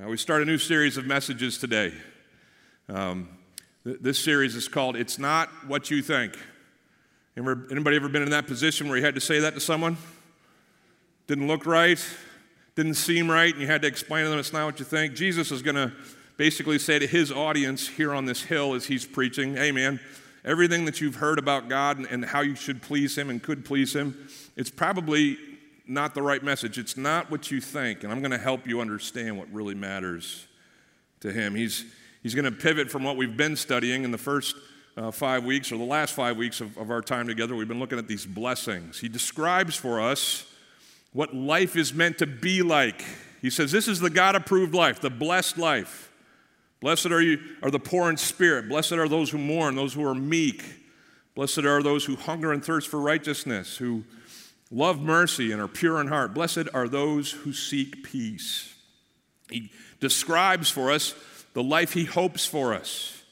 Uh, we start a new series of messages today. Um, th- this series is called It's Not What You Think. Ever, anybody ever been in that position where you had to say that to someone? Didn't look right, didn't seem right, and you had to explain to them it's not what you think? Jesus is going to basically say to his audience here on this hill as he's preaching, man, everything that you've heard about God and, and how you should please him and could please him, it's probably not the right message. It's not what you think. And I'm going to help you understand what really matters to him. He's, he's going to pivot from what we've been studying in the first uh, five weeks or the last five weeks of, of our time together. We've been looking at these blessings. He describes for us what life is meant to be like. He says, This is the God approved life, the blessed life. Blessed are you are the poor in spirit. Blessed are those who mourn, those who are meek. Blessed are those who hunger and thirst for righteousness, who love mercy and are pure in heart. Blessed are those who seek peace. He describes for us the life he hopes for us.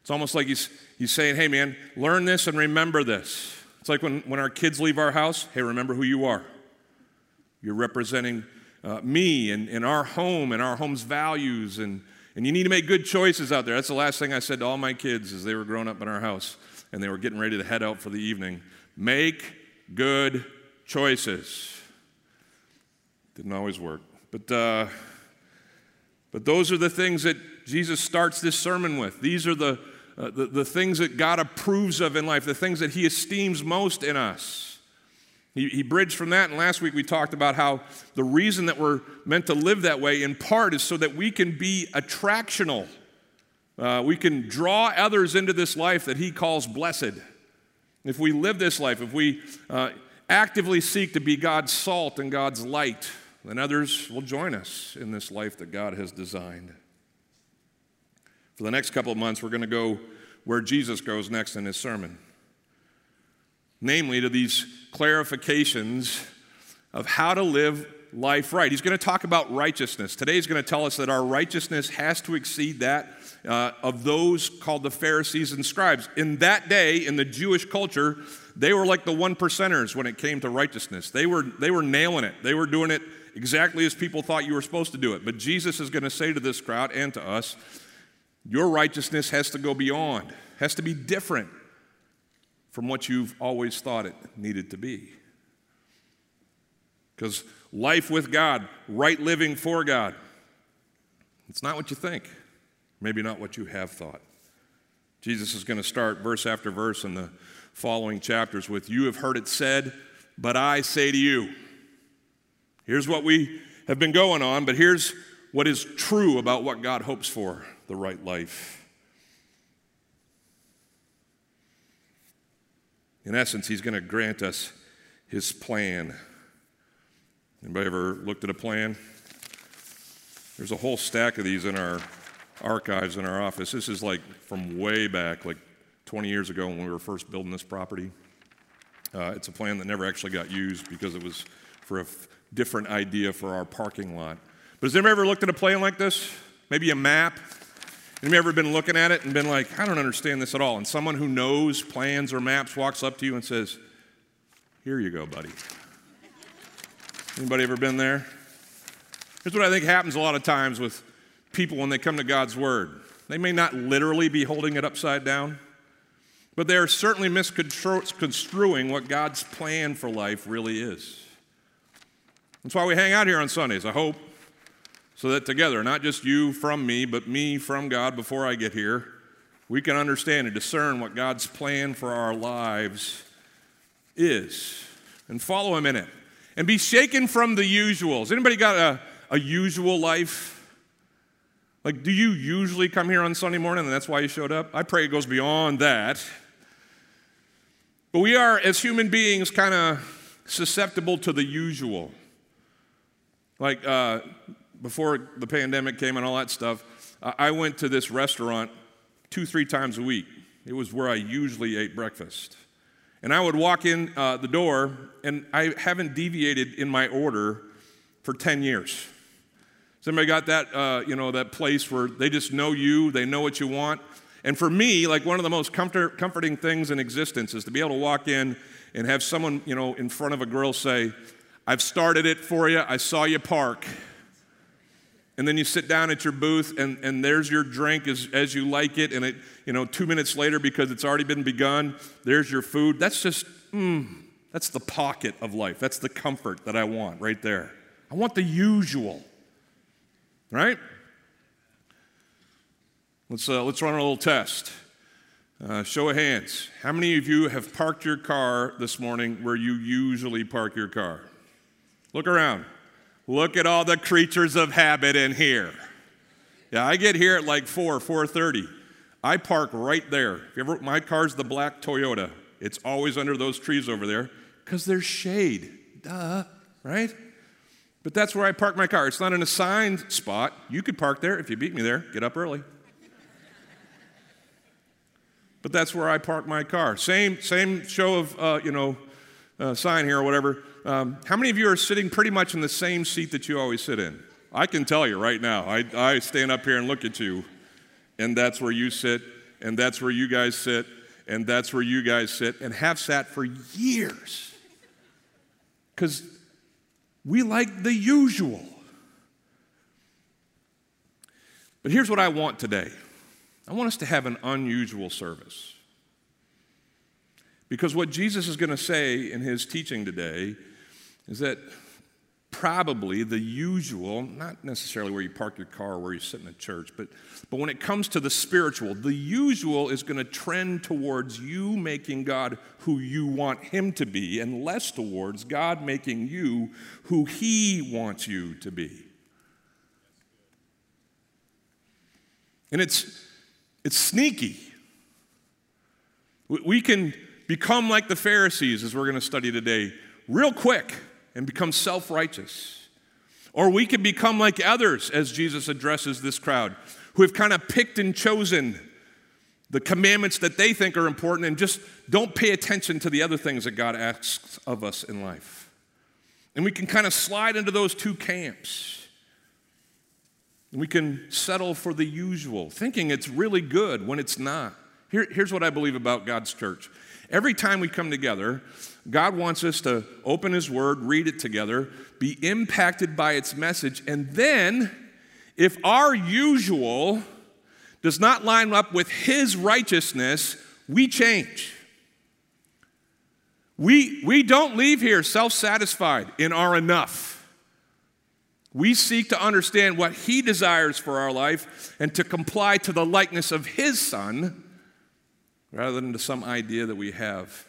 It's almost like he's, he's saying, hey man, learn this and remember this. It's like when, when our kids leave our house, hey, remember who you are. You're representing uh, me and, and our home and our home's values, and, and you need to make good choices out there. That's the last thing I said to all my kids as they were growing up in our house and they were getting ready to head out for the evening. Make good choices. Didn't always work. But, uh, but those are the things that Jesus starts this sermon with. These are the, uh, the, the things that God approves of in life, the things that He esteems most in us. He, he bridged from that, and last week we talked about how the reason that we're meant to live that way, in part, is so that we can be attractional. Uh, we can draw others into this life that He calls blessed. If we live this life, if we uh, actively seek to be God's salt and God's light, then others will join us in this life that God has designed. For the next couple of months, we're going to go where Jesus goes next in his sermon, namely to these clarifications of how to live life right. He's going to talk about righteousness. Today, he's going to tell us that our righteousness has to exceed that uh, of those called the Pharisees and scribes. In that day, in the Jewish culture, they were like the one percenters when it came to righteousness. They were, they were nailing it, they were doing it exactly as people thought you were supposed to do it. But Jesus is going to say to this crowd and to us, your righteousness has to go beyond, has to be different from what you've always thought it needed to be. Because life with God, right living for God, it's not what you think, maybe not what you have thought. Jesus is going to start verse after verse in the following chapters with You have heard it said, but I say to you. Here's what we have been going on, but here's what is true about what God hopes for the right life. In essence, He's going to grant us His plan. Anybody ever looked at a plan? There's a whole stack of these in our archives in our office. This is like from way back, like 20 years ago when we were first building this property. Uh, it's a plan that never actually got used because it was for a f- different idea for our parking lot. But has anybody ever looked at a plan like this? Maybe a map? Anybody ever been looking at it and been like, I don't understand this at all? And someone who knows plans or maps walks up to you and says, Here you go, buddy. Anybody ever been there? Here's what I think happens a lot of times with people when they come to God's Word. They may not literally be holding it upside down, but they are certainly misconstruing what God's plan for life really is. That's why we hang out here on Sundays, I hope, so that together, not just you from me, but me from God before I get here, we can understand and discern what God's plan for our lives is and follow Him in it. And be shaken from the usuals. Anybody got a, a usual life? Like, do you usually come here on Sunday morning and that's why you showed up? I pray it goes beyond that. But we are, as human beings, kind of susceptible to the usual. Like uh, before the pandemic came and all that stuff, I went to this restaurant two, three times a week. It was where I usually ate breakfast. And I would walk in uh, the door, and I haven't deviated in my order for 10 years. Somebody got that, uh, you know, that place where they just know you, they know what you want. And for me, like one of the most comfort, comforting things in existence is to be able to walk in and have someone, you know, in front of a grill say, I've started it for you, I saw you park. and then you sit down at your booth and, and there's your drink as, as you like it and it you know two minutes later because it's already been begun there's your food. That's just mm, that's the pocket of life. That's the comfort that i want right there. I want the usual right let's, uh, let's run a little test uh, show of hands how many of you have parked your car this morning where you usually park your car look around Look at all the creatures of habit in here. Yeah, I get here at like 4, 4:30. I park right there. Ever, my car's the black Toyota. It's always under those trees over there because there's shade. Duh, right? But that's where I park my car. It's not an assigned spot. You could park there if you beat me there. Get up early. But that's where I park my car. Same, same show of, uh, you know, uh, sign here or whatever. Um, how many of you are sitting pretty much in the same seat that you always sit in? I can tell you right now. I, I stand up here and look at you, and that's where you sit, and that's where you guys sit, and that's where you guys sit, and have sat for years. Because we like the usual. But here's what I want today I want us to have an unusual service. Because what Jesus is going to say in his teaching today is that probably the usual, not necessarily where you park your car or where you sit in a church, but, but when it comes to the spiritual, the usual is going to trend towards you making God who you want Him to be and less towards God making you who He wants you to be. And it's, it's sneaky. We can become like the Pharisees, as we're going to study today, real quick and become self righteous. Or we can become like others, as Jesus addresses this crowd, who have kind of picked and chosen the commandments that they think are important and just don't pay attention to the other things that God asks of us in life. And we can kind of slide into those two camps. We can settle for the usual, thinking it's really good when it's not. Here, here's what I believe about God's church Every time we come together, God wants us to open His Word, read it together, be impacted by its message, and then, if our usual does not line up with His righteousness, we change. We, we don't leave here self satisfied in our enough. We seek to understand what He desires for our life and to comply to the likeness of His Son rather than to some idea that we have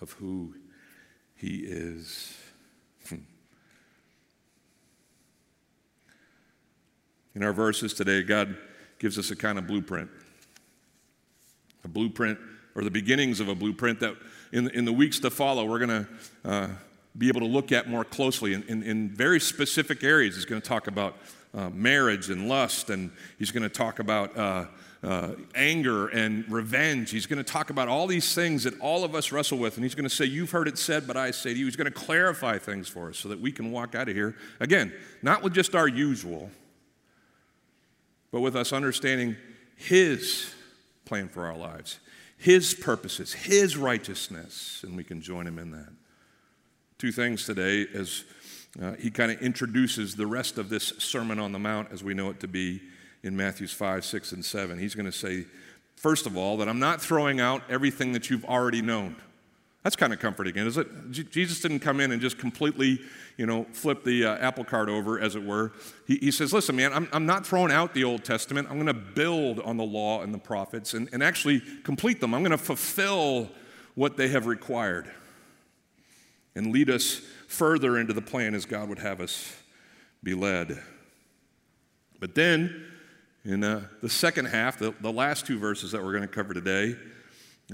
of who He is. Hmm. In our verses today, God gives us a kind of blueprint. A blueprint, or the beginnings of a blueprint that in, in the weeks to follow, we're going to uh, be able to look at more closely in, in, in very specific areas. He's going to talk about uh, marriage and lust, and he's going to talk about uh, uh, anger and revenge. He's going to talk about all these things that all of us wrestle with, and he's going to say, You've heard it said, but I say to you. He's going to clarify things for us so that we can walk out of here, again, not with just our usual, but with us understanding his plan for our lives, his purposes, his righteousness, and we can join him in that. Two things today as uh, he kind of introduces the rest of this Sermon on the Mount as we know it to be in Matthews 5, 6, and 7. He's going to say, first of all, that I'm not throwing out everything that you've already known. That's kind of comforting, is it? Jesus didn't come in and just completely, you know, flip the uh, apple cart over, as it were. He, he says, listen, man, I'm, I'm, not throwing out the Old Testament. I'm going to build on the law and the prophets and, and actually complete them. I'm going to fulfill what they have required and lead us further into the plan as God would have us be led. But then, in uh, the second half, the, the last two verses that we're going to cover today,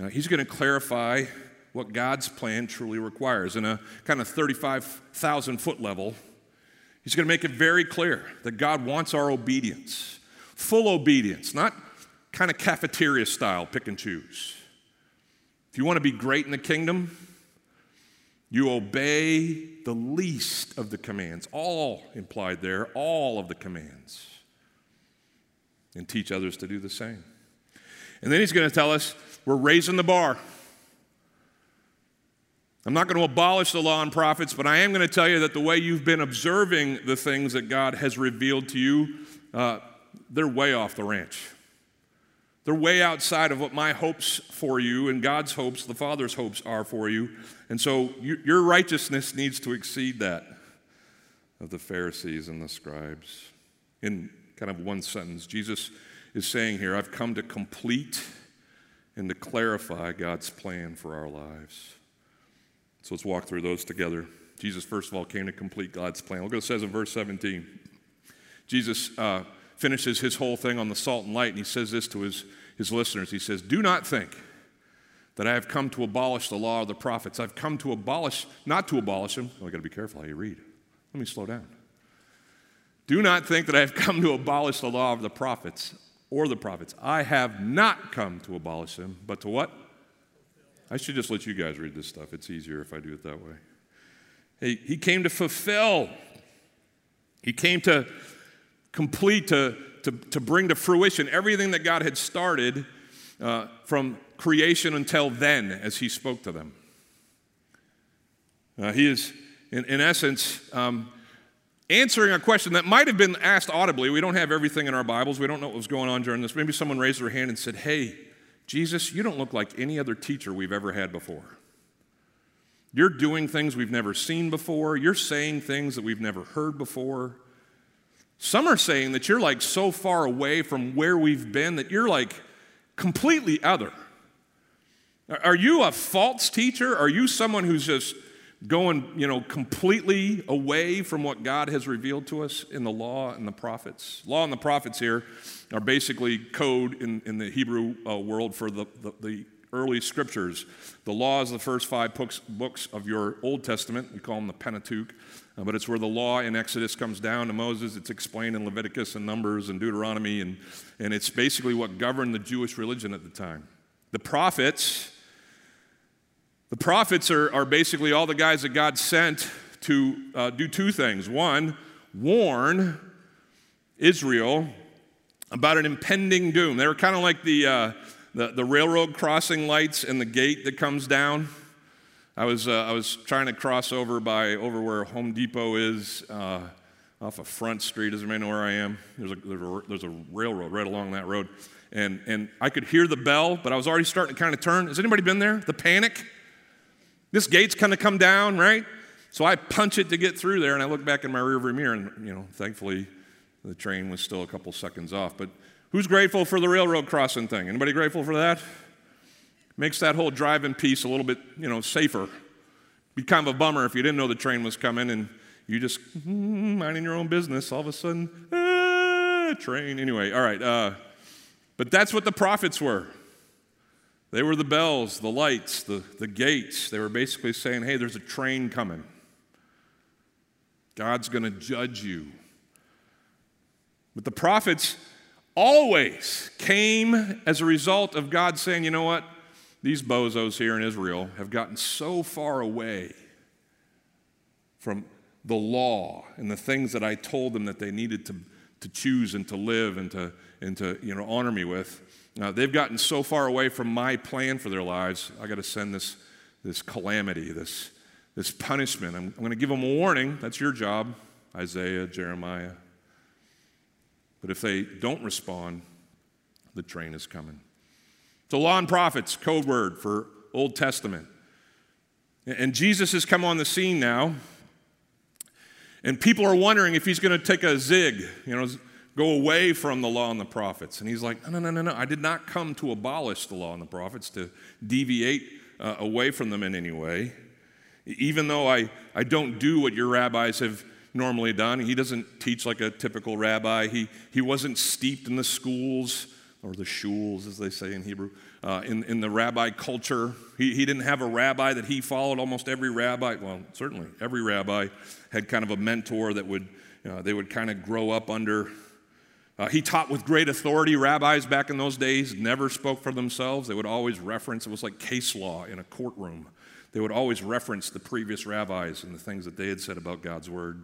uh, he's going to clarify what God's plan truly requires. In a kind of 35,000 foot level, he's going to make it very clear that God wants our obedience, full obedience, not kind of cafeteria style, pick and choose. If you want to be great in the kingdom, you obey the least of the commands, all implied there, all of the commands and teach others to do the same. And then he's going to tell us we're raising the bar. I'm not going to abolish the law and prophets, but I am going to tell you that the way you've been observing the things that God has revealed to you, uh, they're way off the ranch. They're way outside of what my hopes for you and God's hopes, the Father's hopes are for you. And so you, your righteousness needs to exceed that of the Pharisees and the scribes. In kind of one sentence, Jesus is saying here, I've come to complete and to clarify God's plan for our lives. So let's walk through those together. Jesus, first of all, came to complete God's plan. Look what it says in verse 17. Jesus uh, finishes his whole thing on the salt and light, and he says this to his, his listeners. He says, Do not think that I have come to abolish the law of the prophets. I've come to abolish, not to abolish them. Oh, I got to be careful how you read. Let me slow down. Do not think that I have come to abolish the law of the prophets or the prophets. I have not come to abolish them, but to what? I should just let you guys read this stuff. It's easier if I do it that way. He, he came to fulfill, he came to complete, to, to, to bring to fruition everything that God had started uh, from creation until then as he spoke to them. Uh, he is, in, in essence, um, answering a question that might have been asked audibly. We don't have everything in our Bibles. We don't know what was going on during this. Maybe someone raised their hand and said, Hey, Jesus, you don't look like any other teacher we've ever had before. You're doing things we've never seen before. You're saying things that we've never heard before. Some are saying that you're like so far away from where we've been that you're like completely other. Are you a false teacher? Are you someone who's just going, you know, completely away from what God has revealed to us in the law and the prophets. Law and the prophets here are basically code in, in the Hebrew uh, world for the, the, the, early scriptures. The law is the first five books, of your Old Testament. We call them the Pentateuch. Uh, but it's where the law in Exodus comes down to Moses. It's explained in Leviticus and Numbers and Deuteronomy. And, and it's basically what governed the Jewish religion at the time. The prophets the prophets are, are basically all the guys that God sent to uh, do two things. One, warn Israel about an impending doom. They were kind of like the, uh, the, the, railroad crossing lights and the gate that comes down. I was, uh, I was trying to cross over by over where Home Depot is uh, off of Front Street. Does anybody know where I am? There's a, there's a, there's a railroad right along that road. And, and I could hear the bell, but I was already starting to kind of turn. Has anybody been there? The panic? This gate's kind of come down, right? So I punch it to get through there, and I look back in my rearview mirror, and you know, thankfully, the train was still a couple seconds off. But who's grateful for the railroad crossing thing? Anybody grateful for that? Makes that whole driving piece a little bit, you know, safer. Be kind of a bummer if you didn't know the train was coming and you just mm, minding your own business. All of a sudden, ah, train. Anyway, all right. Uh, but that's what the prophets were. They were the bells, the lights, the, the gates. They were basically saying, hey, there's a train coming. God's going to judge you. But the prophets always came as a result of God saying, you know what? These bozos here in Israel have gotten so far away from the law and the things that I told them that they needed to, to choose and to live and to, and to you know, honor me with now, they've gotten so far away from my plan for their lives, I got to send this, this calamity, this, this punishment. I'm, I'm going to give them a warning. That's your job, Isaiah, Jeremiah. But if they don't respond, the train is coming. So, law and prophets, code word for Old Testament. And Jesus has come on the scene now. And people are wondering if he's going to take a zig, you know, go away from the law and the prophets. And he's like, no, no, no, no, I did not come to abolish the law and the prophets, to deviate uh, away from them in any way. Even though I, I don't do what your rabbis have normally done, he doesn't teach like a typical rabbi. He, he wasn't steeped in the schools, or the shuls, as they say in Hebrew, uh, in, in the rabbi culture. He, he didn't have a rabbi that he followed. Almost every rabbi, well, certainly every rabbi had kind of a mentor that would, you know, they would kind of grow up under uh, he taught with great authority. Rabbis back in those days never spoke for themselves. They would always reference, it was like case law in a courtroom. They would always reference the previous rabbis and the things that they had said about God's word.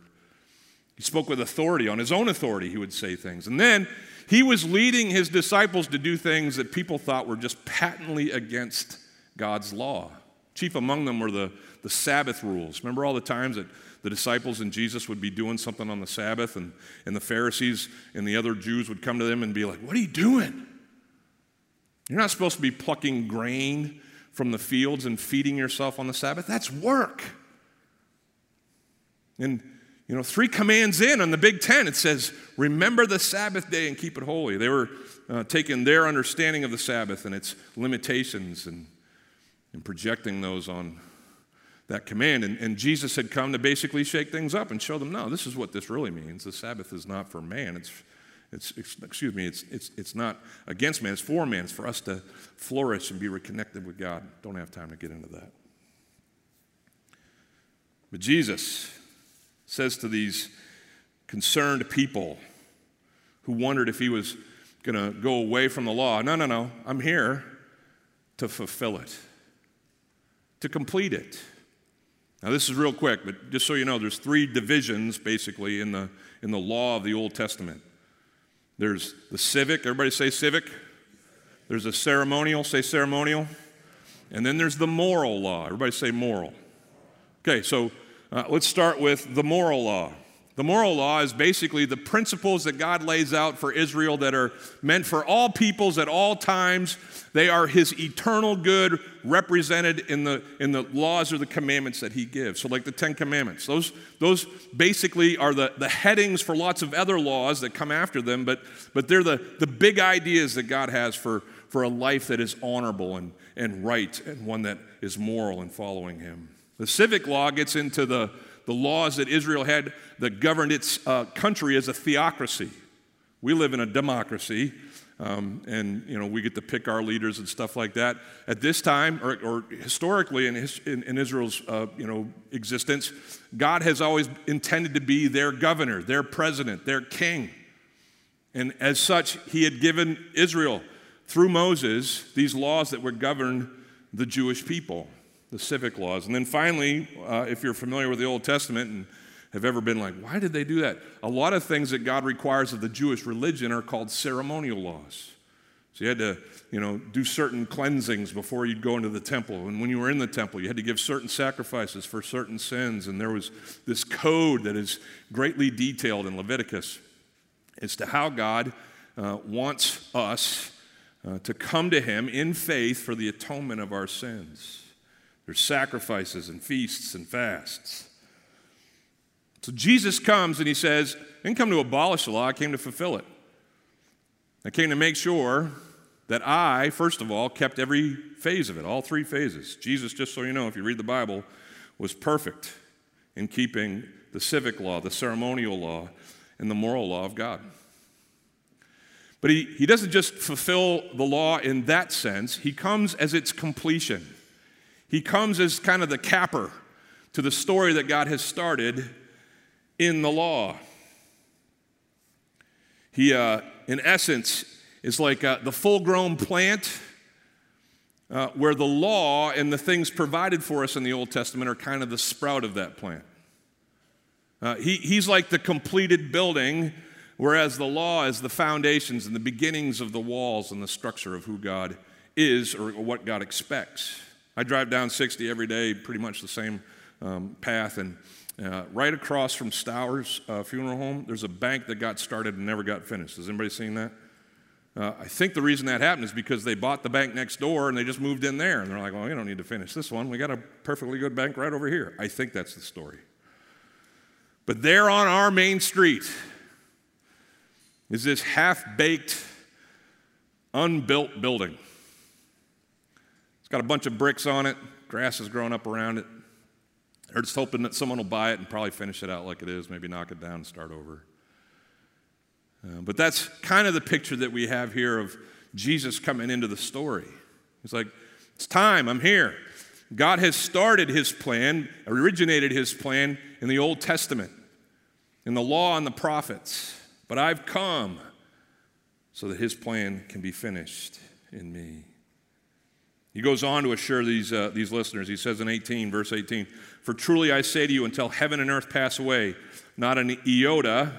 He spoke with authority. On his own authority, he would say things. And then he was leading his disciples to do things that people thought were just patently against God's law Chief among them were the, the Sabbath rules. Remember all the times that the disciples and Jesus would be doing something on the Sabbath, and, and the Pharisees and the other Jews would come to them and be like, What are you doing? You're not supposed to be plucking grain from the fields and feeding yourself on the Sabbath. That's work. And, you know, three commands in on the Big Ten, it says, Remember the Sabbath day and keep it holy. They were uh, taking their understanding of the Sabbath and its limitations and, and projecting those on that command. And, and, Jesus had come to basically shake things up and show them, no, this is what this really means. The Sabbath is not for man. It's, it's, excuse me, it's, it's, it's not against man, it's for man. It's for us to flourish and be reconnected with God. Don't have time to get into that. But Jesus says to these concerned people who wondered if he was going to go away from the law, no, no, no, I'm here to fulfill it, to complete it. Now, this is real quick, but just so you know, there's three divisions basically in the, in the law of the Old Testament. There's the civic, everybody say civic. There's a ceremonial, say ceremonial. And then there's the moral law. Everybody say moral. Okay, so uh, let's start with the moral law. The moral law is basically the principles that God lays out for Israel that are meant for all peoples at all times. They are His eternal good represented in the, in the laws or the commandments that He gives. So, like the Ten Commandments, those, those basically are the, the headings for lots of other laws that come after them, but, but they're the, the big ideas that God has for, for a life that is honorable and, and right and one that is moral in following Him. The civic law gets into the the laws that Israel had that governed its uh, country as a theocracy. We live in a democracy, um, and you know we get to pick our leaders and stuff like that. At this time, or, or historically in, his, in, in Israel's uh, you know existence, God has always intended to be their governor, their president, their king, and as such, He had given Israel through Moses these laws that would govern the Jewish people the civic laws. And then finally, uh, if you're familiar with the Old Testament and have ever been like, why did they do that? A lot of things that God requires of the Jewish religion are called ceremonial laws. So you had to, you know, do certain cleansings before you'd go into the temple. And when you were in the temple, you had to give certain sacrifices for certain sins. And there was this code that is greatly detailed in Leviticus as to how God uh, wants us uh, to come to Him in faith for the atonement of our sins. There's sacrifices and feasts and fasts. So Jesus comes and he says, I didn't come to abolish the law, I came to fulfill it. I came to make sure that I, first of all, kept every phase of it, all three phases. Jesus, just so you know, if you read the Bible, was perfect in keeping the civic law, the ceremonial law, and the moral law of God. But he, he doesn't just fulfill the law in that sense, he comes as its completion. He comes as kind of the capper to the story that God has started in the law. He, uh, in essence, is like uh, the full grown plant uh, where the law and the things provided for us in the Old Testament are kind of the sprout of that plant. Uh, he, he's like the completed building, whereas the law is the foundations and the beginnings of the walls and the structure of who God is or what God expects. I drive down 60 every day, pretty much the same um, path. And uh, right across from Stowers uh, Funeral Home, there's a bank that got started and never got finished. Has anybody seen that? Uh, I think the reason that happened is because they bought the bank next door and they just moved in there. And they're like, well, we don't need to finish this one. We got a perfectly good bank right over here. I think that's the story. But there on our main street is this half baked, unbuilt building. Got a bunch of bricks on it, grass is growing up around it. They're just hoping that someone will buy it and probably finish it out like it is, maybe knock it down and start over. Uh, but that's kind of the picture that we have here of Jesus coming into the story. He's like, It's time, I'm here. God has started his plan, originated his plan in the Old Testament, in the law and the prophets. But I've come so that his plan can be finished in me. He goes on to assure these, uh, these listeners. He says in 18, verse 18, For truly I say to you, until heaven and earth pass away, not an iota,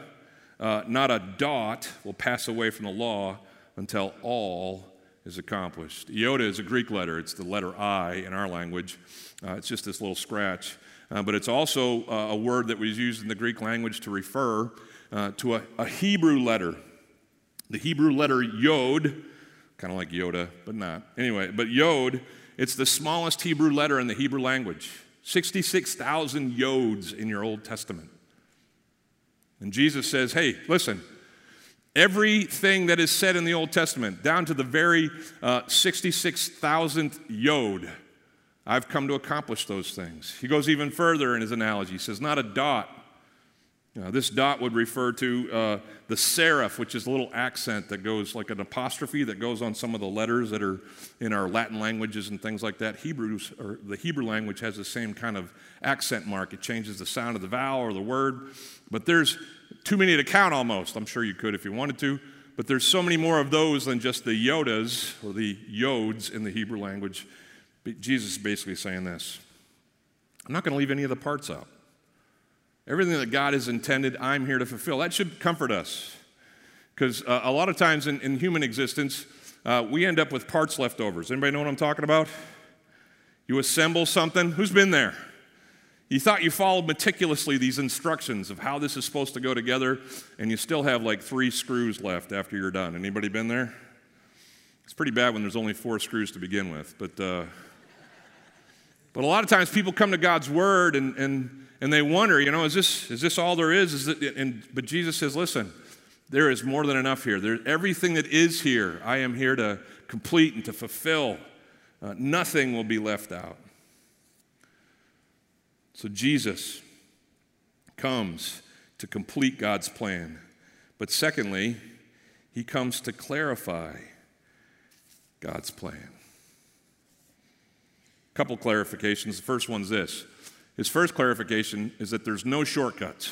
uh, not a dot will pass away from the law until all is accomplished. Iota is a Greek letter, it's the letter I in our language. Uh, it's just this little scratch. Uh, but it's also uh, a word that was used in the Greek language to refer uh, to a, a, Hebrew letter. The Hebrew letter Yod, kind of like Yoda, but not. Anyway, but Yod, it's the smallest Hebrew letter in the Hebrew language. 66,000 Yods in your Old Testament. And Jesus says, hey, listen, everything that is said in the Old Testament, down to the very uh, 66,000th Yod, I've come to accomplish those things. He goes even further in his analogy. He says, Not a dot. You this dot would refer to uh, the serif, which is a little accent that goes like an apostrophe that goes on some of the letters that are in our Latin languages and things like that. Hebrews, or the Hebrew language has the same kind of accent mark. It changes the sound of the vowel or the word. But there's too many to count almost. I'm sure you could if you wanted to. But there's so many more of those than just the yodas or the yods in the Hebrew language Jesus is basically saying this I'm not going to leave any of the parts out. Everything that God has intended, I'm here to fulfill. That should comfort us. Because uh, a lot of times in, in human existence, uh, we end up with parts leftovers. Anybody know what I'm talking about? You assemble something. Who's been there? You thought you followed meticulously these instructions of how this is supposed to go together, and you still have like three screws left after you're done. Anybody been there? It's pretty bad when there's only four screws to begin with, but. Uh, but a lot of times people come to God's word and, and, and they wonder, you know, is this, is this all there is? is it, and, but Jesus says, listen, there is more than enough here. There, everything that is here, I am here to complete and to fulfill. Uh, nothing will be left out. So Jesus comes to complete God's plan. But secondly, he comes to clarify God's plan couple clarifications. The first one's this his first clarification is that there's no shortcuts.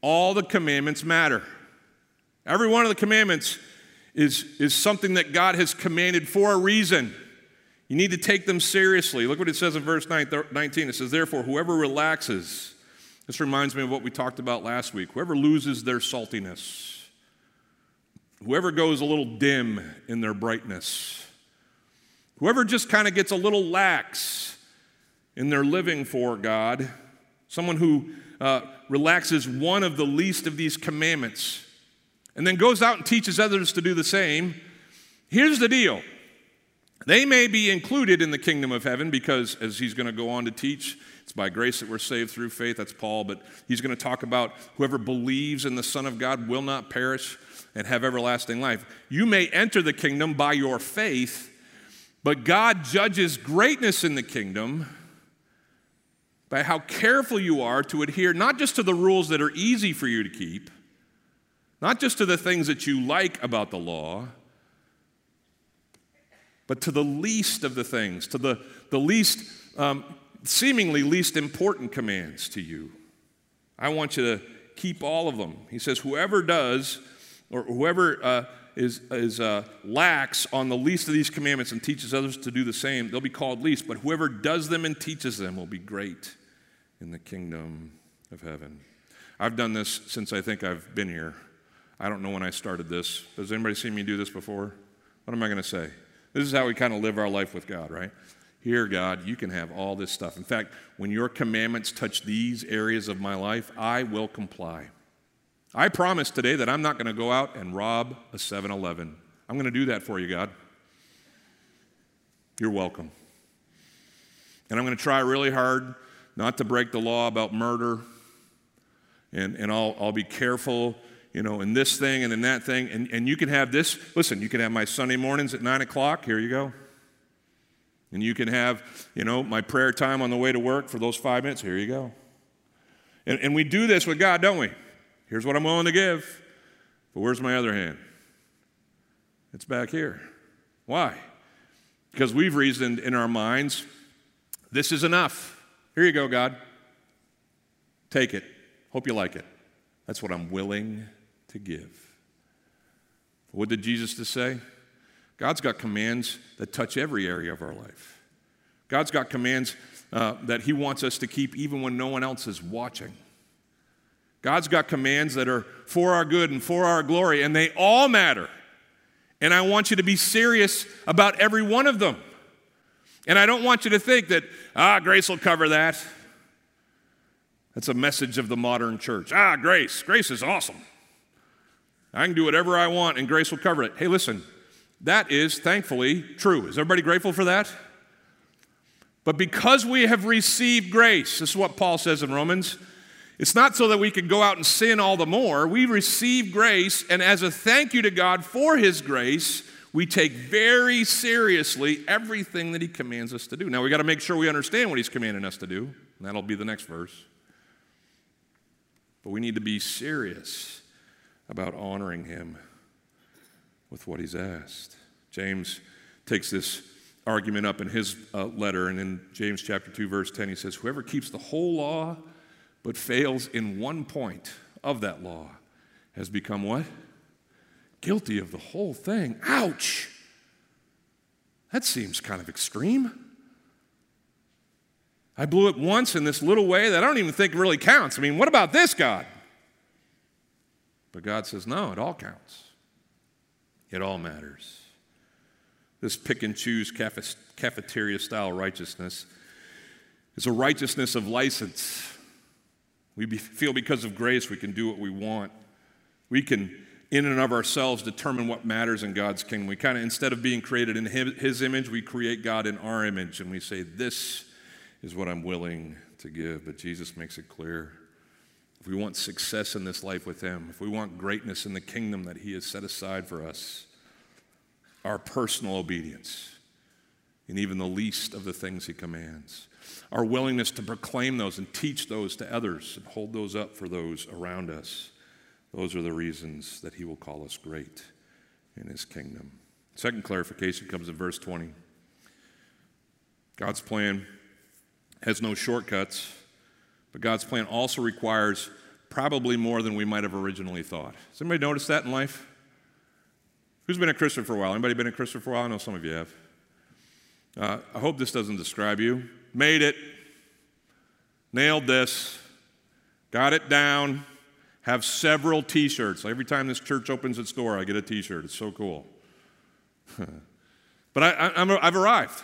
All the commandments matter. Every one of the commandments is, is something that God has commanded for a reason. You need to take them seriously. Look what it says in verse 19. It says, Therefore, whoever relaxes, this reminds me of what we talked about last week, whoever loses their saltiness, whoever goes a little dim in their brightness, Whoever just kind of gets a little lax in their living for God, someone who uh, relaxes one of the least of these commandments, and then goes out and teaches others to do the same, here's the deal. They may be included in the kingdom of heaven because, as he's going to go on to teach, it's by grace that we're saved through faith. That's Paul. But he's going to talk about whoever believes in the Son of God will not perish and have everlasting life. You may enter the kingdom by your faith, but God judges greatness in the kingdom by how careful you are to adhere not just to the rules that are easy for you to keep, not just to the things that you like about the law, but to the least of the things, to the, the least, um, seemingly least important commands to you. I want you to keep all of them. He says, whoever does, or whoever uh, is, is uh, lax on the least of these commandments and teaches others to do the same, they'll be called least. But whoever does them and teaches them will be great in the kingdom of heaven. I've done this since I think I've been here. I don't know when I started this. Has anybody seen me do this before? What am I going to say? This is how we kind of live our life with God, right? Here, God, you can have all this stuff. In fact, when your commandments touch these areas of my life, I will comply. I promise today that I'm not going to go out and rob a 7 Eleven. I'm going to do that for you, God. You're welcome. And I'm going to try really hard not to break the law about murder. And, and I'll, I'll be careful, you know, in this thing and in that thing. And, and you can have this. Listen, you can have my Sunday mornings at 9 o'clock. Here you go. And you can have, you know, my prayer time on the way to work for those five minutes. Here you go. And, and we do this with God, don't we? Here's what I'm willing to give. But where's my other hand? It's back here. Why? Because we've reasoned in our minds this is enough. Here you go, God. Take it. Hope you like it. That's what I'm willing to give. What did Jesus just say? God's got commands that touch every area of our life. God's got commands uh, that He wants us to keep even when no one else is watching. God's got commands that are for our good and for our glory, and they all matter. And I want you to be serious about every one of them. And I don't want you to think that, ah, grace will cover that. That's a message of the modern church. Ah, grace. Grace is awesome. I can do whatever I want and grace will cover it. Hey, listen, that is thankfully true. Is everybody grateful for that? But because we have received grace, this is what Paul says in Romans, it's not so that we can go out and sin all the more. We receive grace, and as a thank you to God for his grace, we take very seriously everything that he commands us to do. Now, we got to make sure we understand what he's commanding us to do, and that'll be the next verse. But we need to be serious about honoring him with what he's asked. James takes this argument up in his uh, letter, and in James chapter 2, verse 10, he says, Whoever keeps the whole law but fails in one point of that law has become what? Guilty of the whole thing. Ouch! That seems kind of extreme. I blew it once in this little way that I don't even think really counts. I mean, what about this, God? But God says, no, it all counts. It all matters. This pick and choose cafeteria style righteousness is a righteousness of license. We be, feel because of grace we can do what we want. We can, in and of ourselves, determine what matters in God's kingdom. We kind of, instead of being created in His image, we create God in our image and we say, This is what I'm willing to give. But Jesus makes it clear. If we want success in this life with Him, if we want greatness in the kingdom that He has set aside for us, our personal obedience in even the least of the things He commands our willingness to proclaim those and teach those to others and hold those up for those around us. Those are the reasons that he will call us great in his kingdom. Second clarification comes in verse 20. God's plan has no shortcuts, but God's plan also requires probably more than we might have originally thought. Has anybody noticed that in life? Who's been a Christian for a while? Anybody been a Christian for a while? I know some of you have. Uh, I hope this doesn't describe you made it, nailed this, got it down, have several t shirts. Every time this church opens its door, I get a t shirt. It's so cool. but I, have arrived.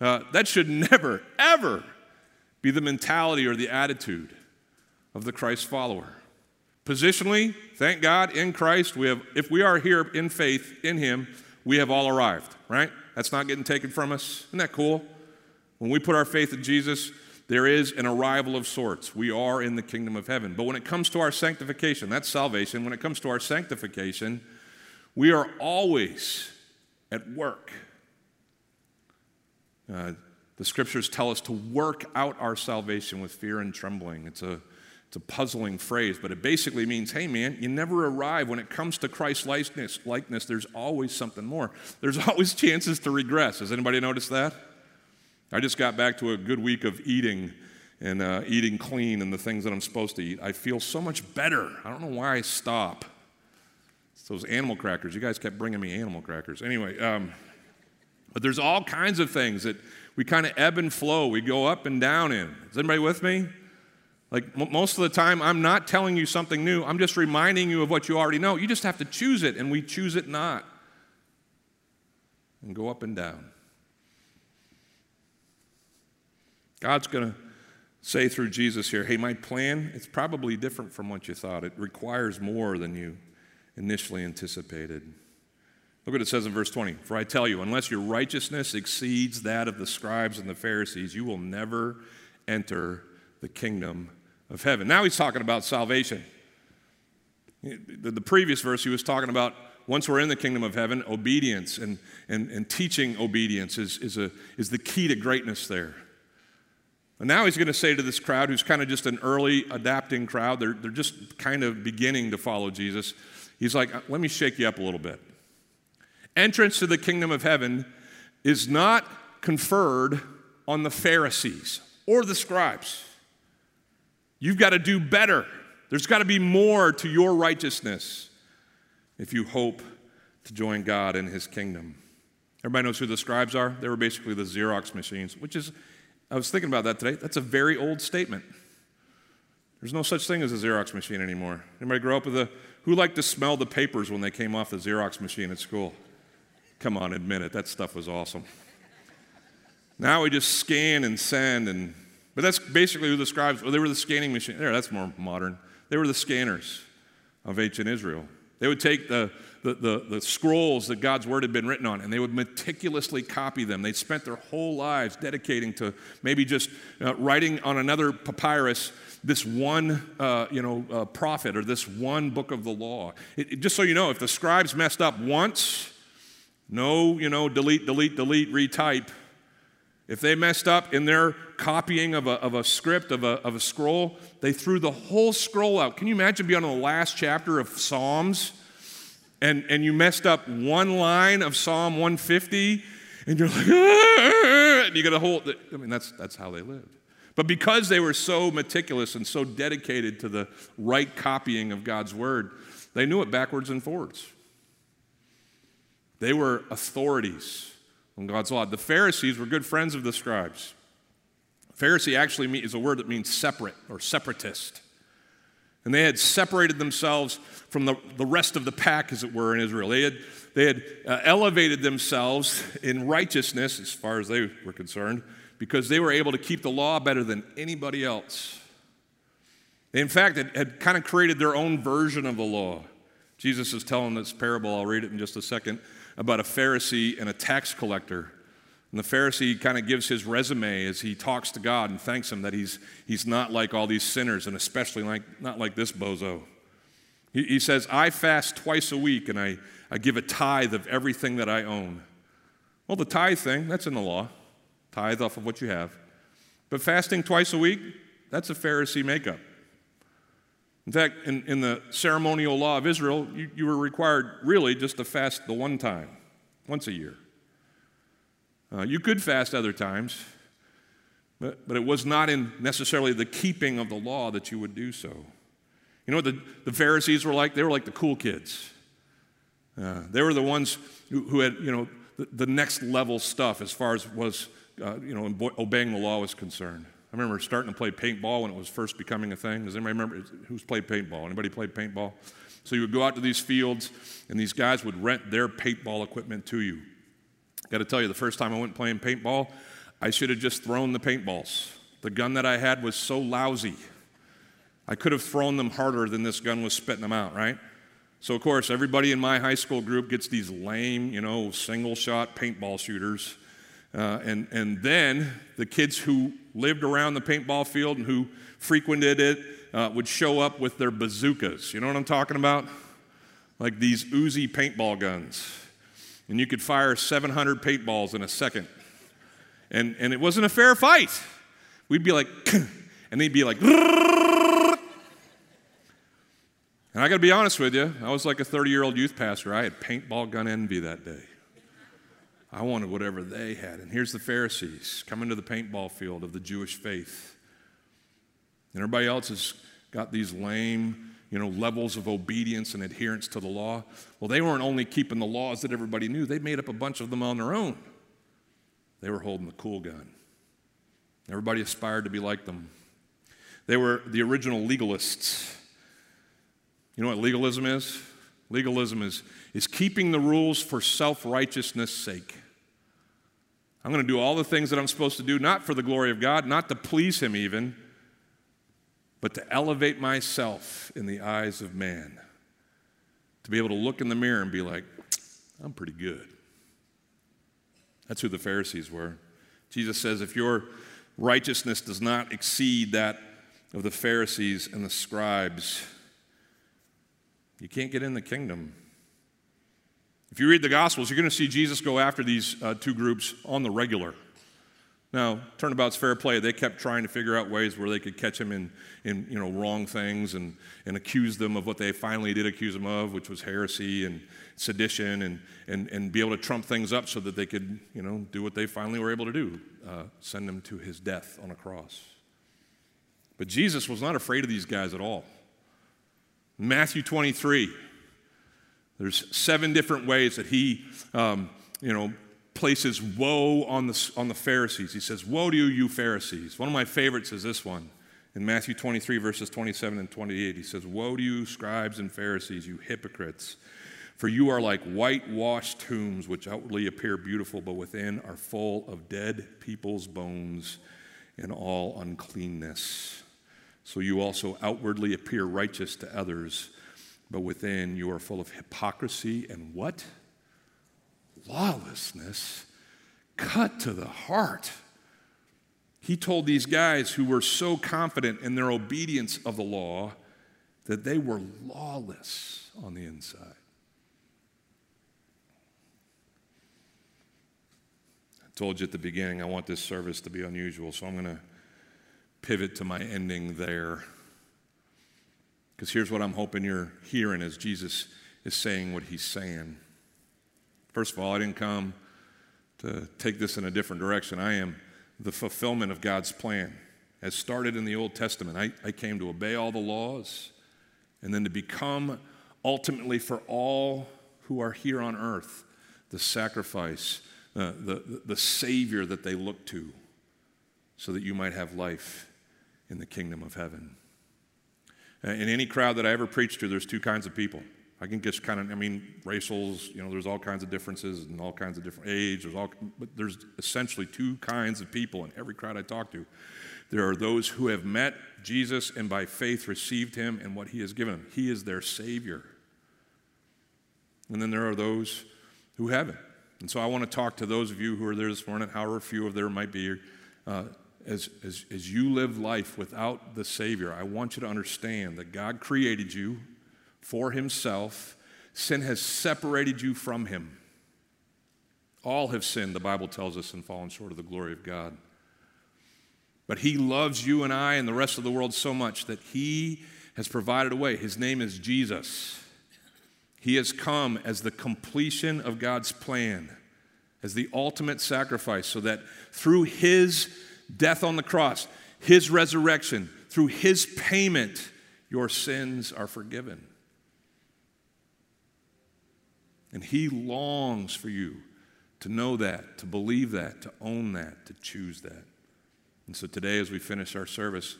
Uh, that should never, ever be the mentality or the attitude of the Christ follower. Positionally, thank God, in Christ, we have, if we are here in faith in Him, we have all arrived, right? That's not getting taken from us. Isn't that cool? When we put our faith in Jesus, there is an arrival of sorts. We are in the kingdom of heaven. But when it comes to our sanctification, that's salvation. When it comes to our sanctification, we are always at work. Uh, the scriptures tell us to work out our salvation with fear and trembling. It's a, it's a puzzling phrase, but it basically means hey, man, you never arrive. When it comes to Christ likeness, likeness, there's always something more. There's always chances to regress. Has anybody noticed that? I just got back to a good week of eating and uh, eating clean and the things that I'm supposed to eat. I feel so much better. I don't know why I stop. It's those animal crackers. You guys kept bringing me animal crackers. Anyway, um, but there's all kinds of things that we kind of ebb and flow. We go up and down in. Is anybody with me? Like m- most of the time, I'm not telling you something new. I'm just reminding you of what you already know. You just have to choose it, and we choose it not. And go up and down. God's going to say through Jesus here, hey, my plan, it's probably different from what you thought. It requires more than you initially anticipated. Look what it says in verse 20. For I tell you, unless your righteousness exceeds that of the scribes and the Pharisees, you will never enter the kingdom of heaven. Now he's talking about salvation. The previous verse, he was talking about once we're in the kingdom of heaven, obedience and, and, and teaching obedience is, is, a, is the key to greatness there. And now he's going to say to this crowd, who's kind of just an early adapting crowd, they're, they're just kind of beginning to follow Jesus. He's like, uh, let me shake you up a little bit. Entrance to the kingdom of heaven is not conferred on the Pharisees or the scribes. You've got to do better. There's got to be more to your righteousness if you hope to join God in his kingdom. Everybody knows who the scribes are? They were basically the Xerox machines, which is I was thinking about that today. That's a very old statement. There's no such thing as a Xerox machine anymore. Anybody grow up with a who liked to smell the papers when they came off the Xerox machine at school? Come on, admit it. That stuff was awesome. Now we just scan and send and but that's basically who the scribes well, they were the scanning machine. There, that's more modern. They were the scanners of ancient Israel. They would take the, the, the, the, scrolls that God's word had been written on and they would meticulously copy them. They'd spent their whole lives dedicating to maybe just uh, writing on another papyrus this one uh, you know, uh, prophet or this one book of the law. It, it, just so you know, if the scribes messed up once, no, you know, delete, delete, delete, retype. If they messed up in their copying of a, of a script, of a, of a scroll, they threw the whole scroll out. Can you imagine being on the last chapter of Psalms and, and you messed up one line of Psalm 150 and you're like, and you got a whole, I mean, that's, that's how they lived. But because they were so meticulous and so dedicated to the right copying of God's word, they knew it backwards and forwards. They were authorities on God's law. The Pharisees were good friends of the scribes. Pharisee actually is a word that means separate or separatist. And they had separated themselves from the, the rest of the pack, as it were, in Israel. They had, they had uh, elevated themselves in righteousness, as far as they were concerned, because they were able to keep the law better than anybody else. They, in fact, had, had kind of created their own version of the law. Jesus is telling this parable, I'll read it in just a second, about a Pharisee and a tax collector. And the Pharisee kind of gives his resume as he talks to God and thanks him that he's, he's not like all these sinners, and especially like, not like this bozo. He, he says, I fast twice a week and I, I give a tithe of everything that I own. Well, the tithe thing, that's in the law tithe off of what you have. But fasting twice a week, that's a Pharisee makeup. In fact, in, in the ceremonial law of Israel, you, you were required really just to fast the one time, once a year. Uh, you could fast other times, but, but it was not in necessarily the keeping of the law that you would do so. You know what the, the Pharisees were like? They were like the cool kids. Uh, they were the ones who, who had, you know, the, the, next level stuff as far as was uh, you know, obeying the law was concerned. I remember starting to play paintball when it was first becoming a thing. Does anybody remember who's played paintball? Anybody played paintball? So you would go out to these fields, and these guys would rent their paintball equipment to you. Got to tell you, the first time I went playing paintball, I should have just thrown the paintballs. The gun that I had was so lousy. I could have thrown them harder than this gun was spitting them out, right? So, of course, everybody in my high school group gets these lame, you know, single shot paintball shooters. Uh, and, and then the kids who lived around the paintball field and who frequented it uh, would show up with their bazookas. You know what I'm talking about? Like these Uzi paintball guns. And you could fire 700 paintballs in a second. And, and it wasn't a fair fight. We'd be like, and they'd be like, and I got to be honest with you, I was like a 30 year old youth pastor. I had paintball gun envy that day. I wanted whatever they had. And here's the Pharisees coming to the paintball field of the Jewish faith. And everybody else has got these lame, you know, levels of obedience and adherence to the law. Well, they weren't only keeping the laws that everybody knew, they made up a bunch of them on their own. They were holding the cool gun. Everybody aspired to be like them. They were the original legalists. You know what legalism is? Legalism is, is keeping the rules for self righteousness' sake. I'm going to do all the things that I'm supposed to do, not for the glory of God, not to please Him even, but to elevate myself in the eyes of man. To be able to look in the mirror and be like, I'm pretty good. That's who the Pharisees were. Jesus says, if your righteousness does not exceed that of the Pharisees and the scribes, you can't get in the kingdom. If you read the Gospels, you're going to see Jesus go after these uh, two groups on the regular. Now, turnabout's fair play. They kept trying to figure out ways where they could catch him in, in you know, wrong things and, and accuse them of what they finally did accuse him of, which was heresy and sedition, and, and, and be able to trump things up so that they could you know, do what they finally were able to do uh, send him to his death on a cross. But Jesus was not afraid of these guys at all. Matthew 23, there's seven different ways that he, um, you know, places woe on the, on the Pharisees. He says, Woe to you, you Pharisees. One of my favorites is this one. In Matthew 23, verses 27 and 28, he says, Woe to you, scribes and Pharisees, you hypocrites! For you are like whitewashed tombs, which outwardly appear beautiful, but within are full of dead people's bones and all uncleanness. So you also outwardly appear righteous to others, but within you are full of hypocrisy and what? Lawlessness cut to the heart. He told these guys who were so confident in their obedience of the law that they were lawless on the inside. I told you at the beginning I want this service to be unusual, so I'm going to pivot to my ending there. Because here's what I'm hoping you're hearing as Jesus is saying what he's saying. First of all, I didn't come to take this in a different direction. I am the fulfillment of God's plan. As started in the Old Testament, I, I came to obey all the laws and then to become ultimately for all who are here on earth the sacrifice, uh, the, the Savior that they look to, so that you might have life in the kingdom of heaven. Uh, in any crowd that I ever preach to, there's two kinds of people. I can just kind of, I mean, racials, you know, there's all kinds of differences and all kinds of different age. There's all, but there's essentially two kinds of people in every crowd I talk to. There are those who have met Jesus and by faith received him and what he has given them. He is their Savior. And then there are those who haven't. And so I want to talk to those of you who are there this morning, however few of there might be. Uh, as, as, as you live life without the Savior, I want you to understand that God created you for himself. Sin has separated you from him. All have sinned, the Bible tells us, and fallen short of the glory of God. But he loves you and I and the rest of the world so much that he has provided a way. His name is Jesus. He has come as the completion of God's plan, as the ultimate sacrifice, so that through his death on the cross, his resurrection, through his payment, your sins are forgiven. And He longs for you to know that, to believe that, to own that, to choose that. And so today, as we finish our service,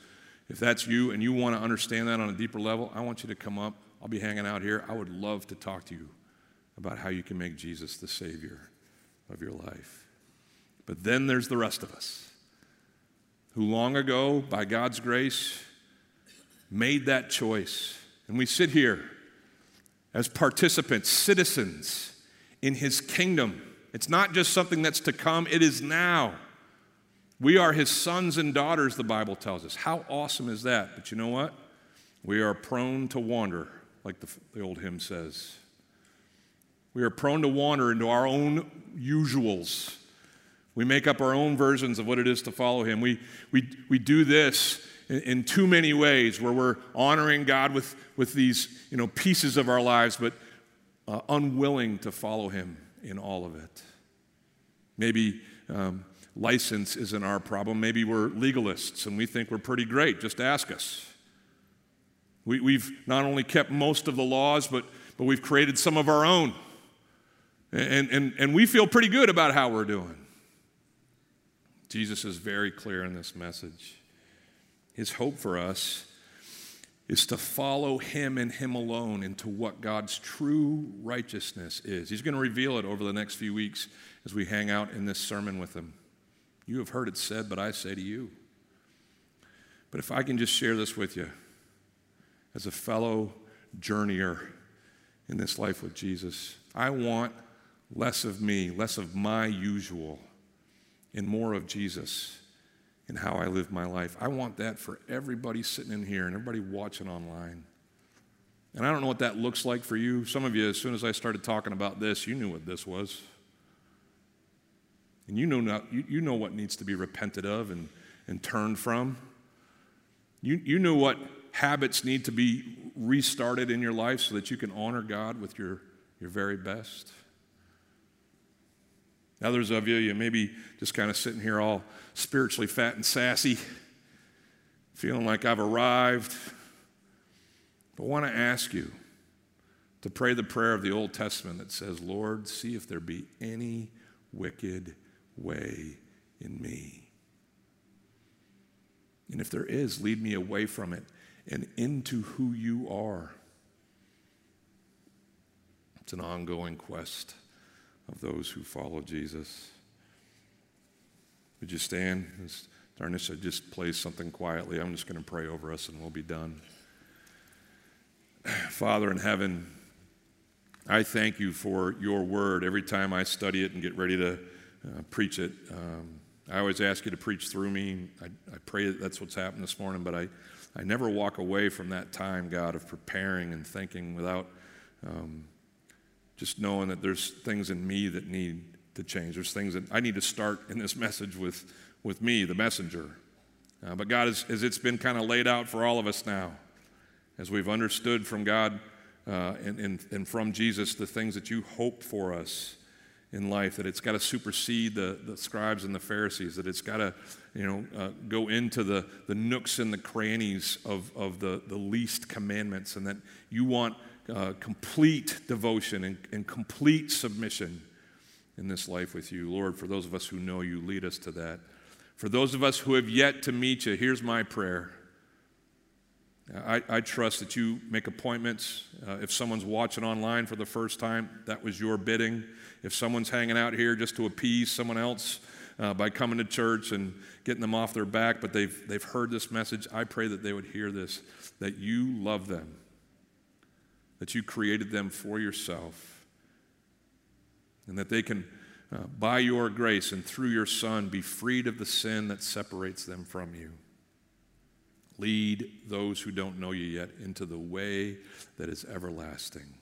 if that's you and you want to understand that on a deeper level, I want you to come up. I'll be hanging out here. I would love to talk to you about how you can make Jesus the Savior of your life. But then there's the rest of us who long ago, by God's grace, made that choice. And we sit here as participants, citizens in his kingdom. It's not just something that's to come, it is now. We are his sons and daughters, the Bible tells us. How awesome is that? But you know what? We are prone to wander, like the, the old hymn says. We are prone to wander into our own usuals. We make up our own versions of what it is to follow him. We, we, we do this in, in too many ways where we're honoring God with, with these you know, pieces of our lives, but uh, unwilling to follow Him in all of it. Maybe um, license isn't our problem. Maybe we're legalists and we think we're pretty great. Just ask us. We, we've not only kept most of the laws, but, but we've created some of our own. And, and, and we feel pretty good about how we're doing. Jesus is very clear in this message. His hope for us is to follow Him and Him alone into what God's true righteousness is. He's going to reveal it over the next few weeks as we hang out in this sermon with Him. You have heard it said, but I say to you. But if I can just share this with you as a fellow journeyer in this life with Jesus, I want less of me, less of my usual, and more of Jesus in how I live my life. I want that for everybody sitting in here and everybody watching online. And I don't know what that looks like for you. Some of you, as soon as I started talking about this, you knew what this was. And you know, not, you, know what needs to be repented of and, and turned from. You, you know what habits need to be restarted in your life so that you can honor God with your, your very best. Others of you, you may be just kind of sitting here all spiritually fat and sassy, feeling like I've arrived. But I want to ask you to pray the prayer of the Old Testament that says, Lord, see if there be any wicked way in me. And if there is, lead me away from it and into who you are. It's an ongoing quest of those who follow Jesus. Would you stand? As Darnisha just plays something quietly, I'm just going to pray over us and we'll be done. Father in heaven, I thank you for your word every time I study it and get ready to uh, preach it. Um, I always ask you to preach through me. I, I pray that that's what's happened this morning, but I, I never walk away from that time, God, of preparing and thinking without um, just knowing that there's things in me that need to change. There's things that I need to start in this message with, with me, the messenger. Uh, but God, as, as it's been kind of laid out for all of us now, as we've understood from God uh, and, and, and from Jesus the things that you hope for us in life, that it's got to supersede the, the scribes and the Pharisees, that it's got to, you know, uh, go into the, the nooks and the crannies of, of the, the least commandments, and that you want uh, complete devotion and, and complete submission in this life with you. Lord, for those of us who know you, lead us to that. For those of us who have yet to meet you, here's my prayer I, I, trust that you make appointments. Uh, if someone's watching online for the first time, that was your bidding. If someone's hanging out here just to appease someone else uh, by coming to church and getting them off their back, but they've, they've heard this message, I pray that they would hear this that you love them, that you created them for yourself, and that they can, uh, by your grace and through your Son, be freed of the sin that separates them from you. Lead those who don't know you yet into the way that is everlasting.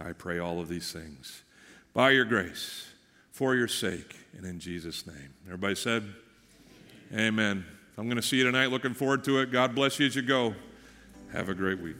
I pray all of these things by your grace, for your sake, and in Jesus' name. Everybody said, Amen. I'm going to see you tonight. Looking forward to it. God bless you as you go. Have a great week.